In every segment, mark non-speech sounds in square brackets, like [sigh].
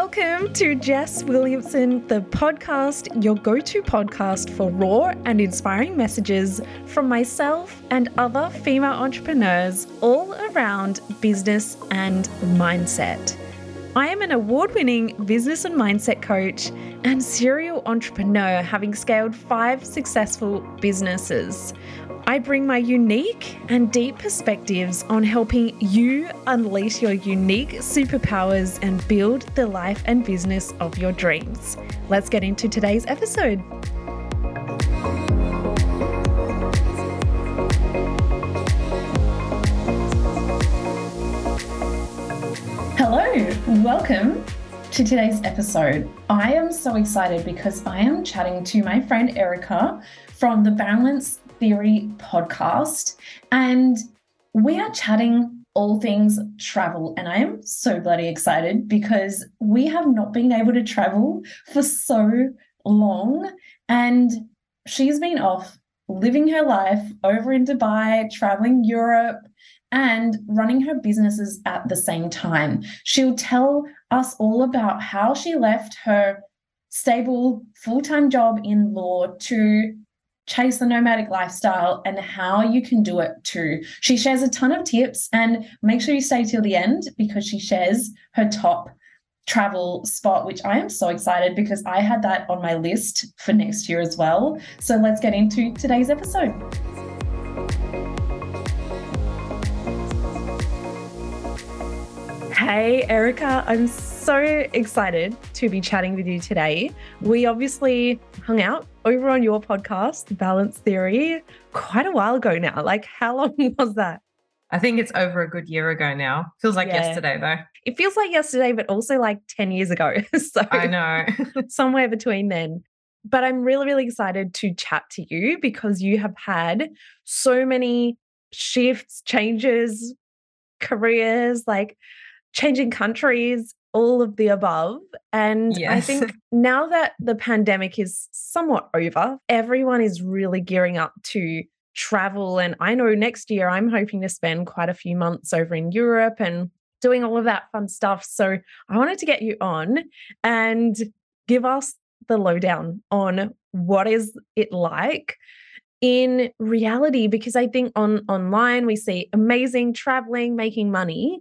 Welcome to Jess Williamson, the podcast, your go to podcast for raw and inspiring messages from myself and other female entrepreneurs all around business and mindset. I am an award winning business and mindset coach and serial entrepreneur, having scaled five successful businesses. I bring my unique and deep perspectives on helping you unleash your unique superpowers and build the life and business of your dreams. Let's get into today's episode. Hello, welcome to today's episode. I am so excited because I am chatting to my friend Erica from the Balance Theory podcast, and we are chatting all things travel. And I am so bloody excited because we have not been able to travel for so long. And she's been off living her life over in Dubai, traveling Europe, and running her businesses at the same time. She'll tell us all about how she left her stable full time job in law to chase the nomadic lifestyle and how you can do it too. She shares a ton of tips and make sure you stay till the end because she shares her top travel spot, which I am so excited because I had that on my list for next year as well. So let's get into today's episode. Hey, Erica, I'm so excited to be chatting with you today. We obviously hung out over on your podcast, Balance Theory, quite a while ago now. Like, how [laughs] long was that? I think it's over a good year ago now. Feels like yeah. yesterday though. It feels like yesterday, but also like 10 years ago. [laughs] so I know. [laughs] somewhere between then. But I'm really, really excited to chat to you because you have had so many shifts, changes, careers, like changing countries, all of the above. And yes. I think [laughs] now that the pandemic is somewhat over, everyone is really gearing up to travel. And I know next year I'm hoping to spend quite a few months over in Europe and doing all of that fun stuff. So I wanted to get you on and give us the lowdown on what is it like in reality because i think on online we see amazing traveling making money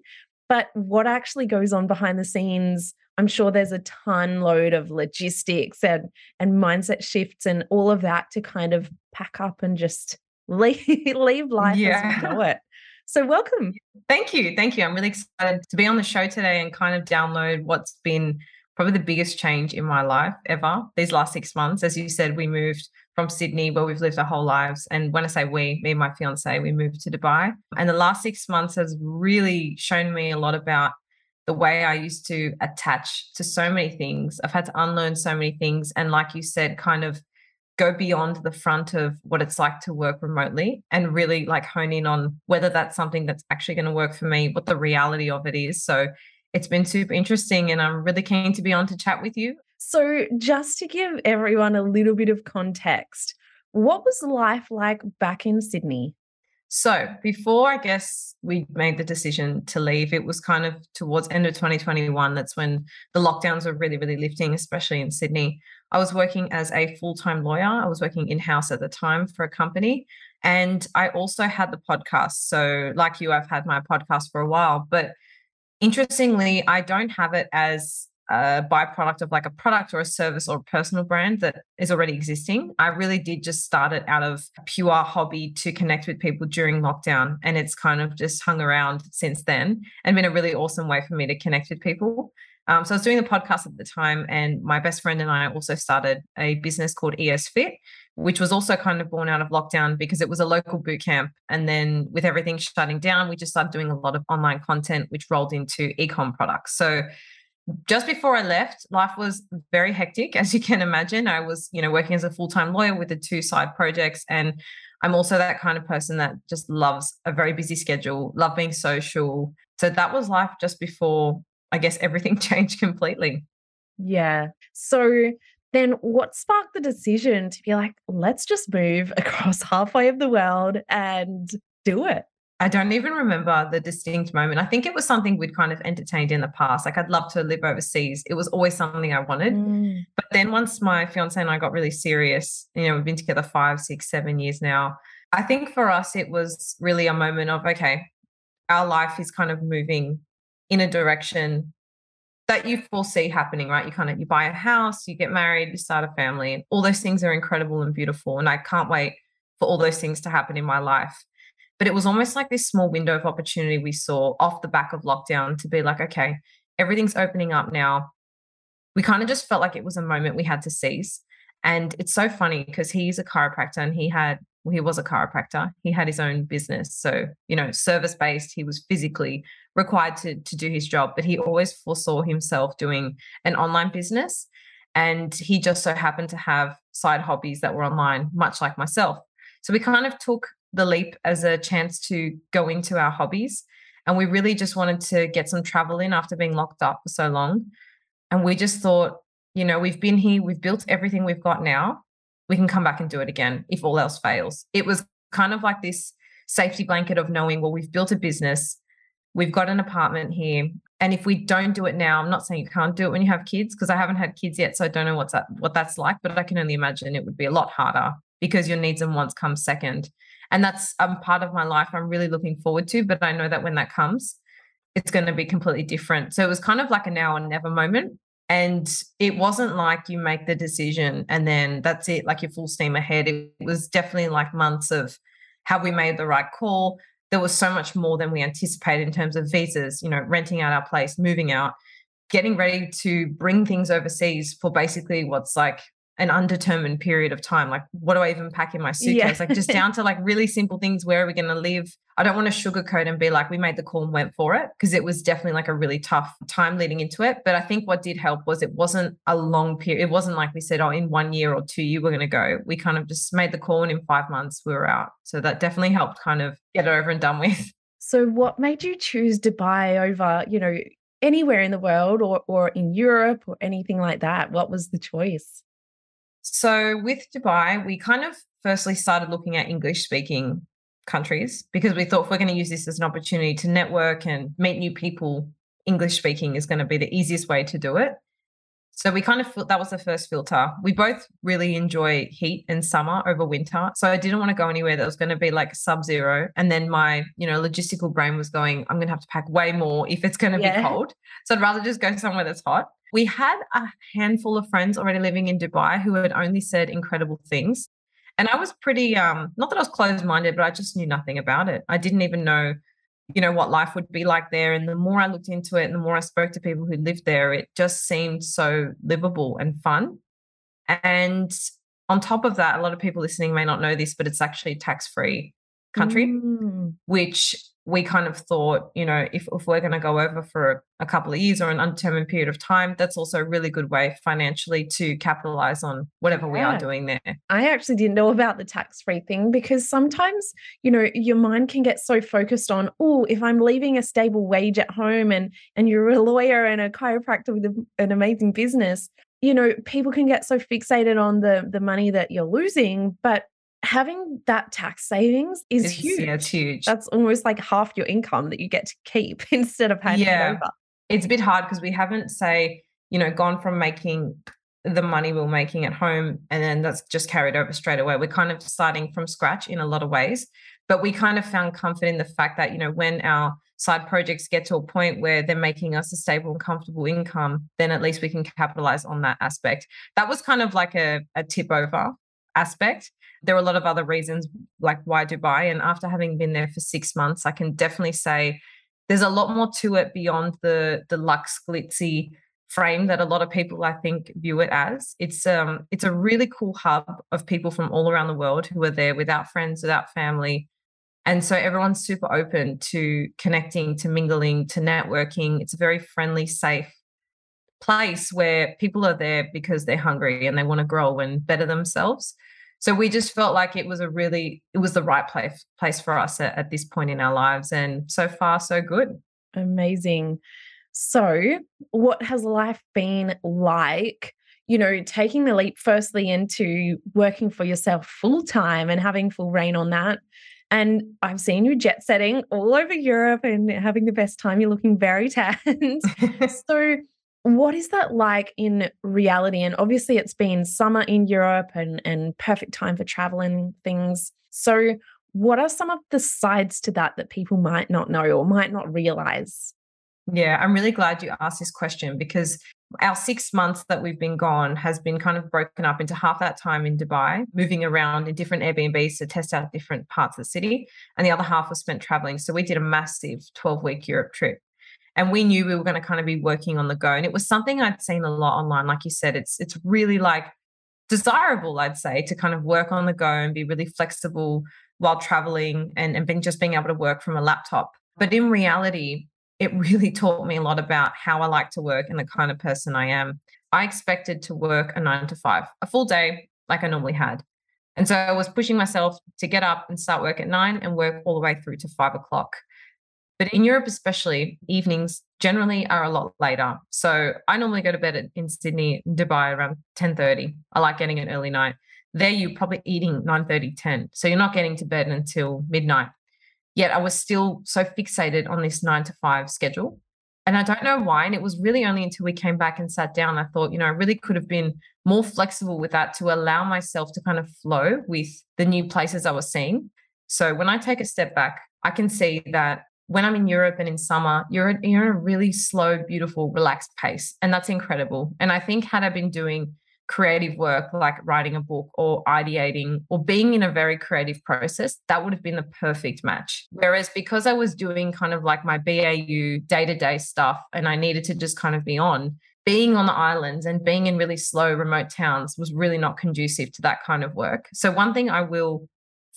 but what actually goes on behind the scenes, I'm sure there's a ton load of logistics and and mindset shifts and all of that to kind of pack up and just [laughs] leave, leave life yeah. as we know it. So welcome. Thank you. Thank you. I'm really excited to be on the show today and kind of download what's been probably the biggest change in my life ever these last six months. As you said, we moved from Sydney, where we've lived our whole lives. And when I say we, me and my fiance, we moved to Dubai. And the last six months has really shown me a lot about the way I used to attach to so many things. I've had to unlearn so many things. And like you said, kind of go beyond the front of what it's like to work remotely and really like hone in on whether that's something that's actually going to work for me, what the reality of it is. So it's been super interesting and I'm really keen to be on to chat with you. So, just to give everyone a little bit of context, what was life like back in Sydney? So, before I guess we made the decision to leave, it was kind of towards end of 2021. That's when the lockdowns were really, really lifting, especially in Sydney. I was working as a full time lawyer. I was working in house at the time for a company. And I also had the podcast. So, like you, I've had my podcast for a while. But interestingly, I don't have it as a byproduct of like a product or a service or a personal brand that is already existing. I really did just start it out of pure hobby to connect with people during lockdown. And it's kind of just hung around since then and been a really awesome way for me to connect with people. Um, so I was doing the podcast at the time, and my best friend and I also started a business called ES Fit, which was also kind of born out of lockdown because it was a local boot camp. And then with everything shutting down, we just started doing a lot of online content, which rolled into ecom products. So just before I left, life was very hectic, as you can imagine. I was, you know, working as a full time lawyer with the two side projects. And I'm also that kind of person that just loves a very busy schedule, love being social. So that was life just before, I guess, everything [laughs] changed completely. Yeah. So then what sparked the decision to be like, let's just move [laughs] across halfway of the world and do it? I don't even remember the distinct moment. I think it was something we'd kind of entertained in the past. Like I'd love to live overseas. It was always something I wanted. Mm. But then once my fiance and I got really serious, you know, we've been together five, six, seven years now. I think for us, it was really a moment of, okay, our life is kind of moving in a direction that you foresee happening, right? You kind of you buy a house, you get married, you start a family, and all those things are incredible and beautiful. And I can't wait for all those things to happen in my life. But it was almost like this small window of opportunity we saw off the back of lockdown to be like, okay, everything's opening up now. We kind of just felt like it was a moment we had to seize. And it's so funny because he's a chiropractor and he had, well, he was a chiropractor. He had his own business. So, you know, service based, he was physically required to, to do his job, but he always foresaw himself doing an online business. And he just so happened to have side hobbies that were online, much like myself. So we kind of took the leap as a chance to go into our hobbies. And we really just wanted to get some travel in after being locked up for so long. And we just thought, you know, we've been here, we've built everything we've got now. We can come back and do it again if all else fails. It was kind of like this safety blanket of knowing, well, we've built a business, we've got an apartment here. And if we don't do it now, I'm not saying you can't do it when you have kids, because I haven't had kids yet. So I don't know what's that what that's like, but I can only imagine it would be a lot harder because your needs and wants come second and that's a um, part of my life i'm really looking forward to but i know that when that comes it's going to be completely different so it was kind of like a now or never moment and it wasn't like you make the decision and then that's it like you're full steam ahead. It was definitely like months of have we made the right call? There was so much more than we anticipated in terms of visas you know renting out our place moving out getting ready to bring things overseas for basically what's like an undetermined period of time. Like, what do I even pack in my suitcase? Yeah. like, just down to like really [laughs] simple things. Where are we going to live? I don't want to sugarcoat and be like, we made the call and went for it because it was definitely like a really tough time leading into it. But I think what did help was it wasn't a long period. It wasn't like we said, oh, in one year or two, you were going to go. We kind of just made the call and in five months we were out. So that definitely helped kind of get it over and done with. [laughs] So, what made you choose Dubai over, you know, anywhere in the world or, or in Europe or anything like that? What was the choice? So with Dubai, we kind of firstly started looking at English speaking countries because we thought if we're going to use this as an opportunity to network and meet new people, English speaking is going to be the easiest way to do it. So we kind of felt that was the first filter. We both really enjoy heat and summer over winter. So I didn't want to go anywhere that was going to be like sub zero. And then my, you know, logistical brain was going, I'm going to have to pack way more if it's going to yeah. be cold. So I'd rather just go somewhere that's hot. We had a handful of friends already living in Dubai who had only said incredible things. And I was pretty, um, not that I was closed minded, but I just knew nothing about it. I didn't even know, you know, what life would be like there. And the more I looked into it and the more I spoke to people who lived there, it just seemed so livable and fun. And on top of that, a lot of people listening may not know this, but it's actually tax free country, mm. which we kind of thought, you know, if, if we're going to go over for a, a, couple of years or an undetermined period of time, that's also a really good way financially to capitalize on whatever yeah. we are doing there. I actually didn't know about the tax free thing because sometimes, you know, your mind can get so focused on, oh, if I'm leaving a stable wage at home and and you're a lawyer and a chiropractor with a, an amazing business, you know, people can get so fixated on the the money that you're losing, but having that tax savings is it's, huge. Yeah, it's huge. That's almost like half your income that you get to keep [laughs] instead of handing yeah. it over. It's a bit hard because we haven't, say, you know, gone from making the money we are making at home and then that's just carried over straight away. We're kind of starting from scratch in a lot of ways. But we kind of found comfort in the fact that, you know, when our side projects get to a point where they're making us a stable and comfortable income, then at least we can capitalize on that aspect. That was kind of like a, a tip over aspect. There are a lot of other reasons, like why Dubai. And after having been there for six months, I can definitely say there's a lot more to it beyond the the lux glitzy frame that a lot of people I think view it as. It's um it's a really cool hub of people from all around the world who are there without friends, without family. And so everyone's super open to connecting, to mingling, to networking. It's a very friendly, safe place where people are there because they're hungry and they want to grow and better themselves. So we just felt like it was a really it was the right place place for us at, at this point in our lives and so far so good. Amazing. So, what has life been like? You know, taking the leap firstly into working for yourself full time and having full reign on that, And I've seen you jet setting all over Europe and having the best time. You're looking very [laughs] tanned. [laughs] so, what is that like in reality? And obviously, it's been summer in Europe and, and perfect time for traveling things. So, what are some of the sides to that that people might not know or might not realize? Yeah, I'm really glad you asked this question because our six months that we've been gone has been kind of broken up into half that time in Dubai, moving around in different Airbnbs to test out different parts of the city, and the other half was spent traveling. So we did a massive 12 week Europe trip. And we knew we were going to kind of be working on the go. And it was something I'd seen a lot online. Like you said, it's it's really like desirable, I'd say, to kind of work on the go and be really flexible while traveling and, and being just being able to work from a laptop. But in reality, it [laughs] really taught me a lot about how I like to work and the kind of person I am. I expected to work a nine to five, a full day like I normally had. And so I was pushing myself to get up and start work at nine and work all the way through to five o'clock. But in Europe, especially, evenings generally are a lot later. So I normally go to bed in Sydney, Dubai around 10:30. I like getting an early night. There you're probably eating 9:30, 10. So you're not getting to bed until midnight. Yet I was still so fixated on this nine to five schedule. And I don't know why. And it was really only until we came back and sat down, I thought, you know, I really could have been more flexible with that to allow myself to kind of flow with the new places I was seeing. So when I take a step back, I can see that when I'm in Europe and in summer, you're, you're in a really slow, beautiful, relaxed pace. And that's incredible. And I think had I been doing creative work like writing a book or ideating or being in a very creative process, that would have been the perfect match. Whereas because I was doing kind of like my BAU day to day stuff and I needed to just kind of be on, being on the islands and being in really slow remote towns was really not conducive to that kind of work. So, one thing I will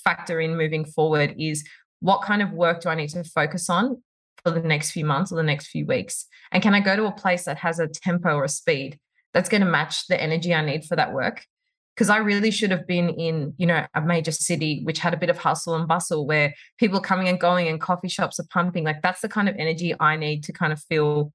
factor in moving forward is what kind of work do I need to focus on for the next few months or the next few weeks? And can I go to a place that has a tempo or a speed that's going to match the energy I need for that work. Because I really should have been in, you know, a major city which had a bit of hustle and bustle where people coming and going and coffee shops are pumping. Like that's the kind of energy I need to kind of feel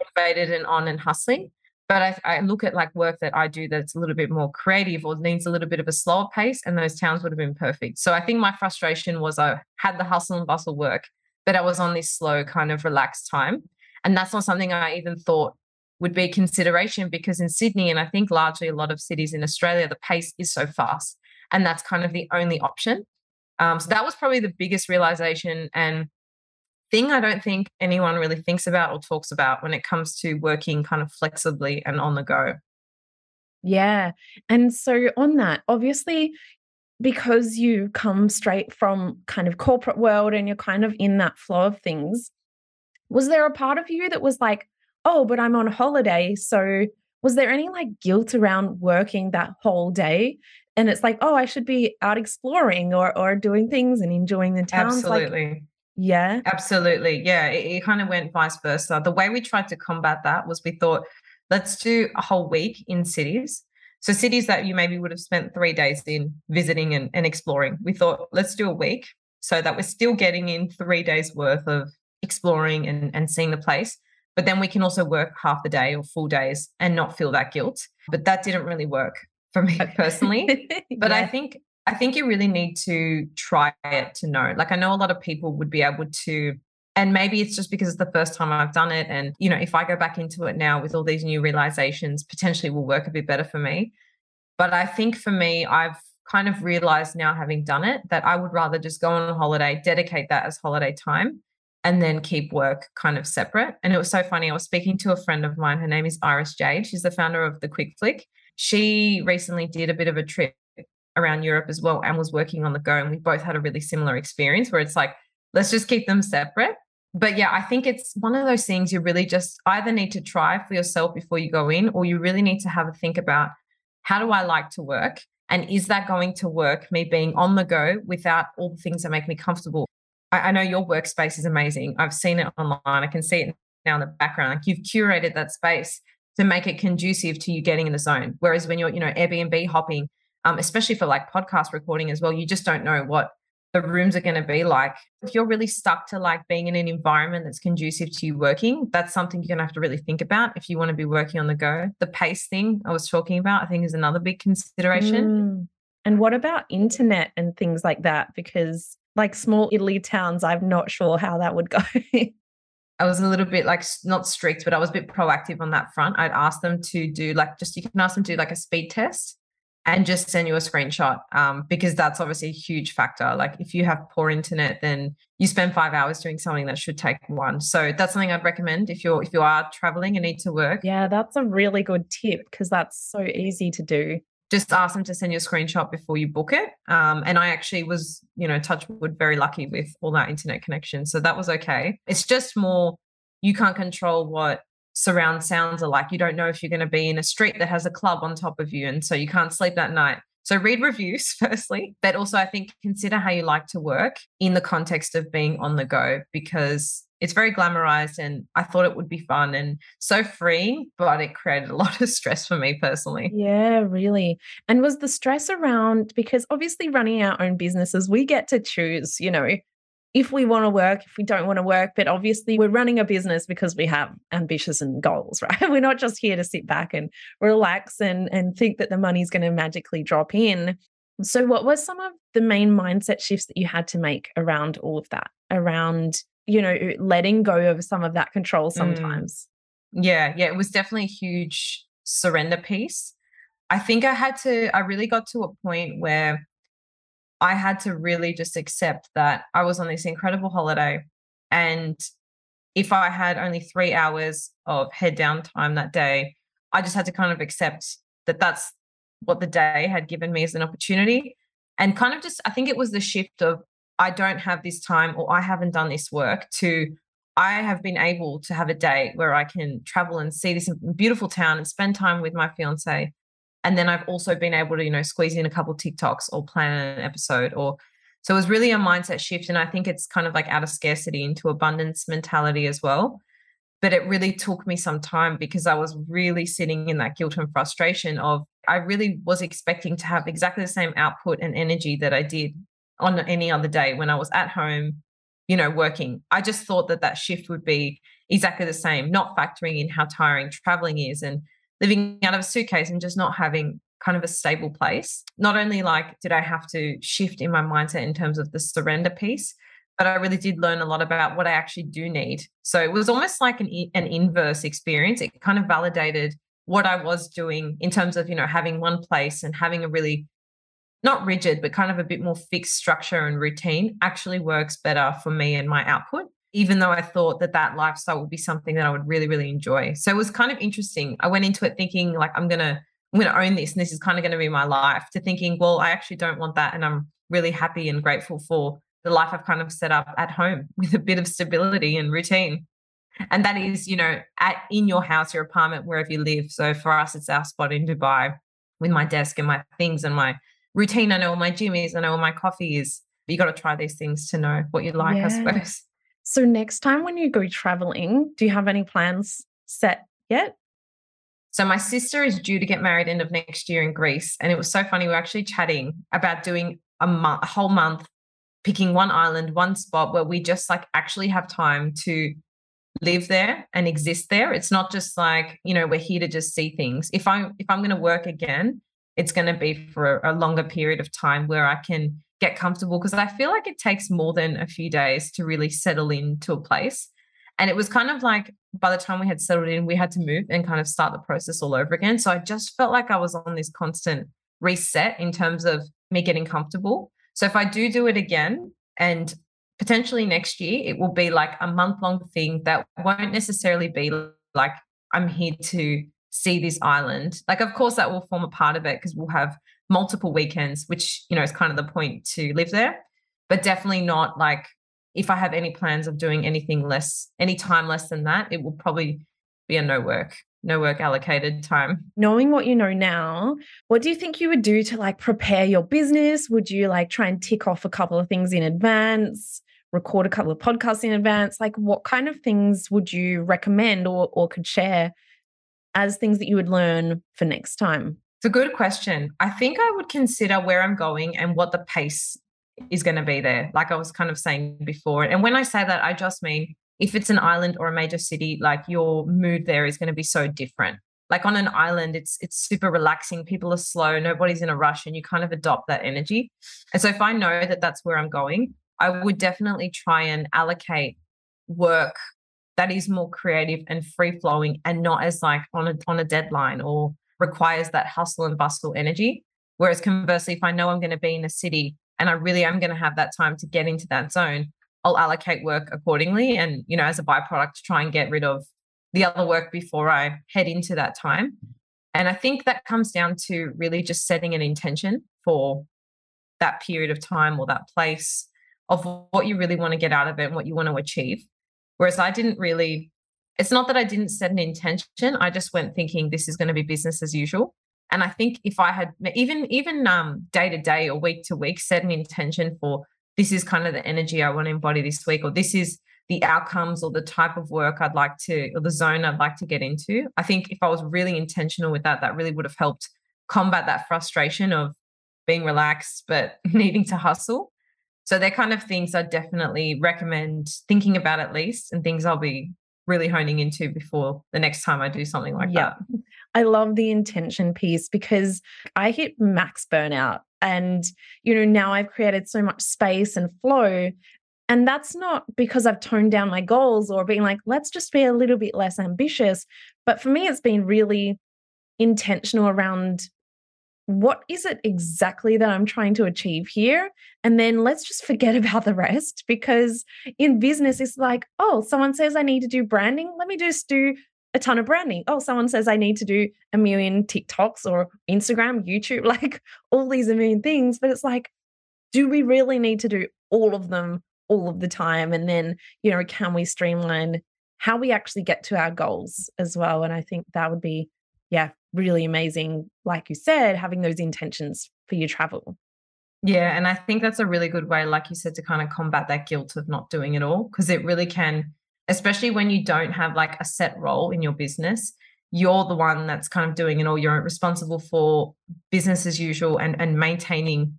motivated and on and hustling. But I, I look at like work that I do that's a little bit more creative or needs a little bit of a slower pace, and those towns would have been perfect. So I think my frustration was I had the hustle and bustle work, but I was on this slow, kind of relaxed time. And that's not something I even thought would be consideration because in Sydney, and I think largely a lot of cities in Australia, the pace is so fast. And that's kind of the only option. Um, so that was probably the biggest realization and thing I don't think anyone really thinks about or talks about when it comes to working kind of flexibly and on the go. Yeah. And so on that, obviously, because you come straight from kind of corporate world and you're kind of in that flow of things, was there a part of you that was like, oh, but I'm on holiday. So was there any like guilt around working that whole day? And it's like, oh, I should be out exploring or or doing things and enjoying the town. Absolutely. Like, yeah. Absolutely. Yeah. It, it kind of went vice versa. The way we tried to combat that was we thought, let's do a whole week in cities. So cities that you maybe would have spent three days in visiting and, and exploring. We thought, let's do a week so that we're still getting in three days worth of exploring and, and seeing the place but then we can also work half the day or full days and not feel that guilt. But that didn't really work for me personally. [laughs] But yeah. I think I think you really need to try it to know. Like I know a lot of people would be able to and maybe it's just because it's the first time I've done it and you know if I go back into it now with all these new realizations potentially will work a bit better for me. But I think for me I've kind of realized now having done it that I would rather just go on a holiday, dedicate that as holiday time and then keep work kind of separate. And it was so funny. I was speaking to a friend of mine. Her name is Iris Jade. She's the founder of the Quick Flick. She recently did a bit of a trip around Europe as well and was working on the go. And we both had a really similar experience where it's like, let's just keep them separate. But yeah, I think it's one of those things you really just either need to try for yourself before you go in, or you really need to have a think about how do I like to work? And is that going to work, me being on the go without all the things that make me comfortable? I, I know your workspace is amazing. I've seen it online. I can see it now in the background. Like you've curated that space to make it conducive to you getting in the zone. Whereas when you're, you know, Airbnb hopping, um, especially for like podcast recording as well, you just don't know what the rooms are going to be like. If you're really stuck to like being in an environment that's conducive to you working, that's something you're going to have to really think about if you want to be working on the go. The pace thing I was talking about, I think, is another big consideration. Mm. And what about internet and things like that? Because like small Italy towns, I'm not sure how that would go. [laughs] I was a little bit like not strict, but I was a bit proactive on that front. I'd ask them to do like just you can ask them to do like a speed test and just send you a screenshot um, because that's obviously a huge factor. Like if you have poor internet, then you spend five hours doing something that should take one. So that's something I'd recommend if you're if you are traveling and need to work. Yeah, that's a really good tip because that's so easy to do. Just ask them to send you a screenshot before you book it. Um, and I actually was, you know, touch wood, very lucky with all that internet connection. So that was okay. It's just more you can't control what surround sounds are like. You don't know if you're going to be in a street that has a club on top of you. And so you can't sleep that night. So read reviews [laughs] firstly, but also I think consider how you like to work in the context of being on the go because it's very glamorized and I thought it would be fun and so free, but it created a lot of stress for me personally. Yeah, really. And was the stress around because obviously running our own businesses, we get to choose, you know, if we want to work, if we don't want to work. But obviously, we're running a business because we have ambitions and goals, [laughs] right? We're not just here to sit back and relax and, and think that the money's going to magically drop in. So, what were some of the main mindset shifts that you had to make around all of that? Around, you know, letting go of some of that control mm. sometimes? Mm. Yeah, yeah, it was definitely a huge surrender piece. I think I had to, I really got to a point where I had to really just accept that I was on this incredible holiday. And if I had only three hours of head down time that day, I just had to kind of accept that that's what the day had given me as an opportunity. And kind of just, I think it was the shift of I don't have this time or I haven't done this work to I have been able to have a day where I can travel and see this beautiful town and spend time with my fiance and then I've also been able to, you know, squeeze in a couple TikToks or plan an episode or so it was really a mindset shift. And I think it's kind of like out of scarcity into abundance mentality as well. But it really took me some time because I was really sitting in that guilt and frustration of I really was expecting to have exactly the same output and energy that I did on any other day when I was at home, you know, working. I just thought that that shift would be exactly the same, not factoring in how tiring traveling is and living out of a suitcase and just not having kind of a stable place. Not only like did I have to shift in my mindset in terms of the surrender piece, but I really did learn a lot about what I actually do need. So it was almost like an an inverse experience. It kind of validated what I was doing in terms of, you know, having one place and having a really not rigid, but kind of a bit more fixed structure and routine actually works better for me and my output even though I thought that that lifestyle would be something that I would really, really enjoy. So it was kind of interesting. I went into it thinking like I'm gonna I'm gonna own this, and this is kind of going to be my life. To thinking, well, I actually don't want that, and I'm really happy and grateful for the life I've kind of set up at home [laughs] with a bit of stability and routine. And that is, you know, at in your house, your apartment, wherever you live. So for us, it's our spot in Dubai with my desk and my things and my routine. I know where my gym is. I know where my coffee is. But you got to try these things to know what you like, yeah. I suppose. So, next time when you go traveling, do you have any plans set yet? So, my sister is due to get married end of next year in Greece. And it was so funny. We are actually chatting about doing a, a whole month, picking one island, one spot where we just like actually have time to live there and exist there. It's not just like, you know, we're here to just see things. If I'm if I'm going to work again, it's going to be for a longer period of time where I can get comfortable because I feel like it takes more than a few days to really settle into a place. And it was kind of like by the time we had settled in, we had to move and kind of start the process all over again. So I just felt like I was on this constant reset in terms of me getting comfortable. So if I do do it again and potentially next year, it will be like a month long thing that won't necessarily be like I'm here to see this island. Like, of course, that will form a part of it because we'll have multiple weekends, which, you know, is kind of the point to live there, but definitely not like if I have any plans of doing anything less, any time less than that, it will probably be a no work, no work allocated time. Knowing what you know now, what do you think you would do to like prepare your business? Would you like try and tick off a couple of things in advance? record a couple of podcasts in advance like what kind of things would you recommend or or could share as things that you would learn for next time a good question. I think I would consider where I'm going and what the pace is going to be there, like I was kind of saying before. And when I say that, I just mean if it's an island or a major city, like your mood there is going to be so different. Like on an island, it's it's super relaxing. People are slow, nobody's in a rush, and you kind of adopt that energy. And so if I know that that's where I'm going, I would definitely try and allocate work that is more creative and free flowing and not as like on a on a deadline or requires that hustle and bustle energy. Whereas conversely, if I know I'm going to be in a city and I really am going to have that time to get into that zone, I'll allocate work accordingly. And, you know, as a byproduct, to try and get rid of the other work before I head into that time. And I think that comes down to really just setting an intention for that period of time or that place of what you really want to get out of it and what you want to achieve. Whereas I didn't really, it's not that I didn't set an intention. I just went thinking this is going to be business as usual. And I think if I had even even um, day to day or week to week set an intention for this is kind of the energy I want to embody this week, or this is the outcomes or the type of work I'd like to, or the zone I'd like to get into. I think if I was really intentional with that, that really would have helped combat that frustration of being relaxed but [laughs] needing to hustle. So they're kind of things I definitely recommend thinking about at least, and things I'll be really honing into before the next time I do something like yeah. that. I love the intention piece because I hit max burnout. And, you know, now I've created so much space and flow. And that's not because I've toned down my goals or being like, let's just be a little bit less ambitious. But for me, it's been really intentional around what is it exactly that I'm trying to achieve here? And then let's just forget [laughs] about the rest because in business, it's like, oh, someone says I need to do branding. Let me just do a ton of branding. Oh, someone says I need to do a million TikToks or Instagram, YouTube, [laughs] like all these a million things. But it's like, do we really need to do all of them all of the time? And then, you know, can we streamline how we actually get to our goals as well? And I think that would be, yeah, really amazing, like you said, having those intentions for your travel. Yeah. And I think that's a really good way, like you said, to kind of combat that guilt of not doing it all, because it really can, especially when you don't have like a set role in your business. You're the one that's kind of doing it all. You're responsible for business as usual and, and maintaining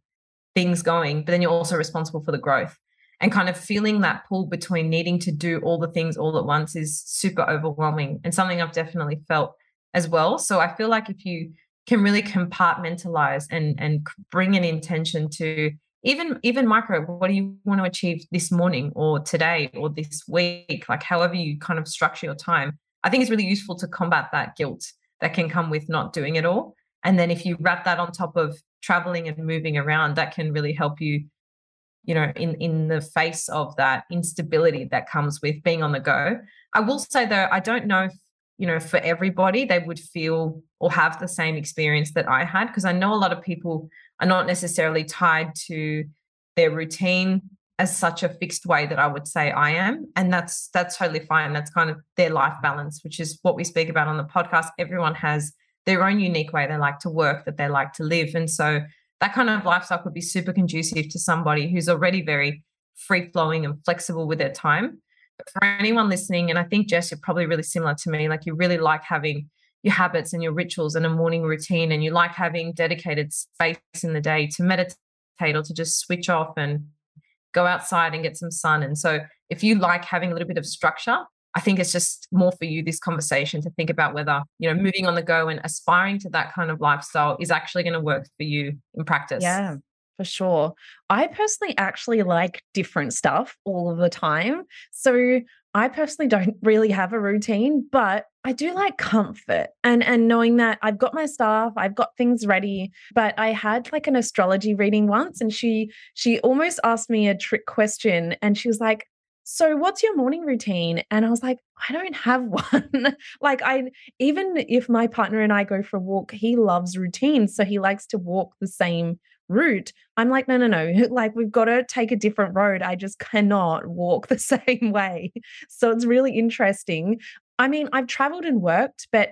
things going, but then you're also responsible for the growth. And kind of feeling that pull between needing to do all the things all at once is super overwhelming and something I've definitely felt as well. So I feel like if you can really compartmentalize and and bring an intention to even even micro what do you want to achieve this morning or today or this week? Like however you kind of structure your time i think it's really useful to combat that guilt that can come with not doing it all. And then if you wrap that on top of traveling and moving around that can really help you you know in in the face of that instability that comes with being on the go. I will say though i don't know you know, for everybody, they would feel or have the same experience that I had. Because I know a lot of people are not necessarily tied to their routine as such a fixed way that I would say I am. And that's that's totally fine. That's kind of their life balance, which is what we speak about on the podcast. Everyone has their own unique way they like to work, that they like to live. And so that kind of lifestyle could be super conducive to somebody who's already very free flowing and flexible with their time for anyone listening, and I think Jess, you're probably really similar to me, like you really like having your habits and your rituals and a morning routine, and you like having dedicated space in the day to meditate or to just switch off and go outside and get some sun. And so, if you like having a little bit of structure, I think it's just more for you this conversation to think about whether, you know, moving on the go and aspiring to that kind of lifestyle is actually going to work for you in practice. Yeah for sure. I personally actually like different stuff all of the time. So I personally don't [laughs] really have a routine, but I do like comfort and and knowing that I've got my stuff, I've got things ready. But I had like an astrology reading once and she she almost asked me a trick question and she was like, "So what's your morning routine?" And I was like, "I don't have [laughs] one." like I even if my partner and I go for a walk, he loves routines, so he likes to walk the same route. I'm like, no, no, no. [laughs] Like, we've got to take a different road. I just cannot walk the [laughs] same way. So it's really interesting. I mean, I've traveled and worked, but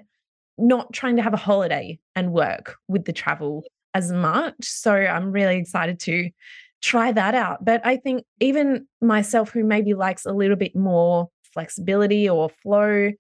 not trying to have a holiday and work with the travel as much. So I'm really excited to try that out. But I think even myself, who maybe likes a little bit more flexibility or flow,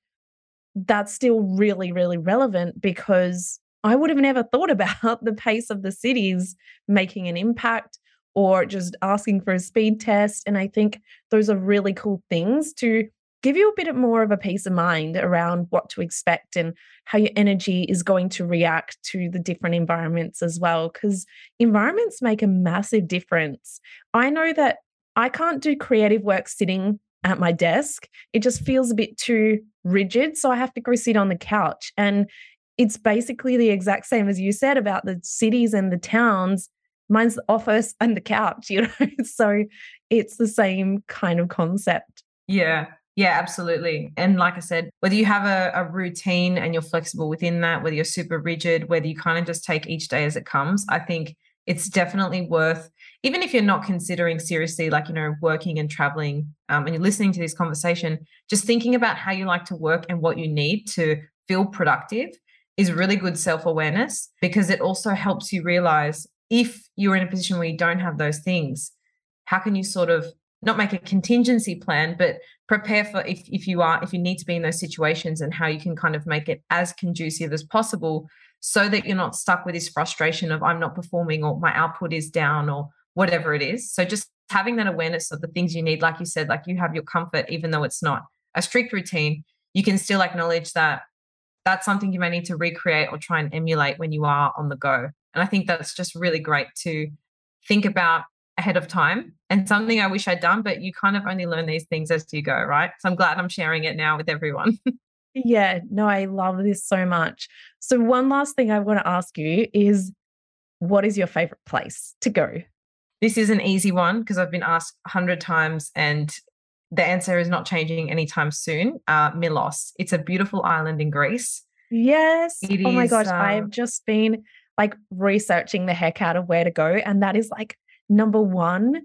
that's still really, really relevant because I would have never thought about [laughs] the pace of the cities making an impact or just asking for a speed test. And I think those are really cool things to give you a bit more of a peace of mind around what to expect and how your energy is going to react to the different environments as well. Because environments make a massive difference. I know that I can't do creative work sitting at my desk. It just feels a bit too rigid. So I have to go sit on the couch. And it's basically the exact same as you said about the cities and the towns. Mine's the office and the couch, [laughs] you know? so it's the same kind of concept. Yeah. Yeah, absolutely. And like I said, whether you have a, a, routine and you're flexible within that, whether you're super rigid, whether you kind of just take each day as it comes, I think it's definitely worth, even if you're not considering seriously, like, you know, working and traveling, um, and you're listening to this conversation, just thinking about how you like to work and what you need to feel productive is really good self awareness because it also helps you realize if you're in a position where you don't have those things, how can you sort of not make a contingency plan, but prepare for if, if you are, if you need to be in those situations and how you can kind of make it as conducive as possible so that you're not stuck with this frustration of I'm not performing or my output is down or whatever it is. So just having that awareness of the things you need, like you said, like you have your comfort, even though it's not a strict routine, you can still acknowledge that that's something you may need to recreate or try and emulate when you are on the go. And I think that's just really great to think about ahead of time and something I wish I'd done, but you kind of only learn these things as you go, right? So I'm glad I'm sharing it now with everyone. [laughs] yeah, no, I love this so much. So, one last thing I want to ask you is what is your favorite place to go? This is an easy one because I've been asked a hundred times and the answer is not changing anytime soon. Uh, Milos. It's a beautiful island in Greece. Yes. It oh my gosh. I've um just been like researching the heck out of where to go. And that is like number one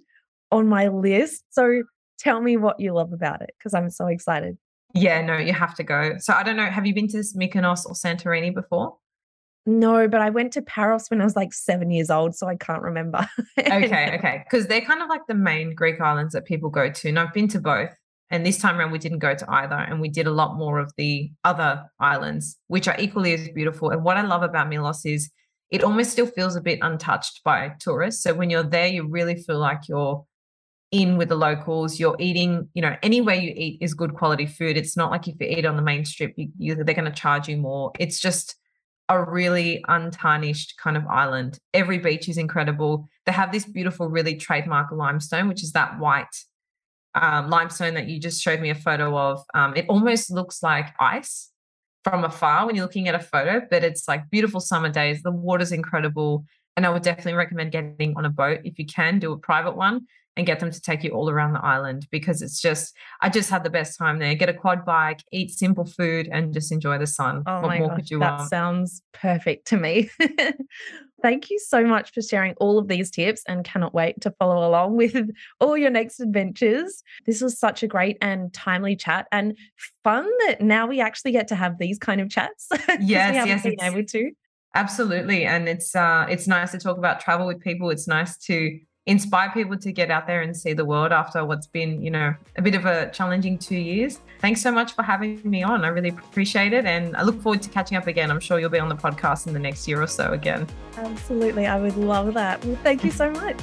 on my list. So tell me what you love about it because I'm so excited. Yeah, no, you have to go. So I don't know. Have you been to Mykonos or Santorini before? No, but I went to Paros when I was like seven years old, so I can't remember. okay, [laughs] okay. Because they're kind of like the main Greek islands that people go to. And I've been to both. And this time around, we didn't go to either. And we did a lot more of the other islands, which are equally as beautiful. And what I love about Milos is it almost still feels a bit untouched by tourists. So when you're there, you really feel like you're in with the locals. You're eating, you know, anywhere you eat is good quality food. It's not like if you eat on the main strip, you, you, they're going to charge you more. It's just a really untarnished kind of island. Every beach is incredible. They have this beautiful, really trademark limestone, which is that white um, limestone that you just showed me a photo of. Um, it almost looks like ice from afar when you're looking at a photo, but it's like beautiful summer days. The water's incredible. And I would definitely recommend getting on a boat if you can do a private one and get them to take you all around the island because it's just I just had the best time there. Get a quad bike, eat simple food, and just enjoy the sun. Oh what my gosh, that want? That sounds perfect to me. [laughs] Thank you so much for sharing all of these tips and cannot wait to follow along [laughs] with all your next adventures. This was such a great and timely chat and fun that now we actually get to have these kind of chats. [laughs] Yes, yes, been able to. Absolutely. And it's uh it's nice to talk about travel with people. It's nice to inspire people to get out there and see the world after what's been, you know, a bit of a challenging two years. Thanks so much for having me on. I really appreciate it. And I look forward to catching up again. I'm sure you'll be on the podcast in the next year or so again. Absolutely. I would love that. Well, thank you so much.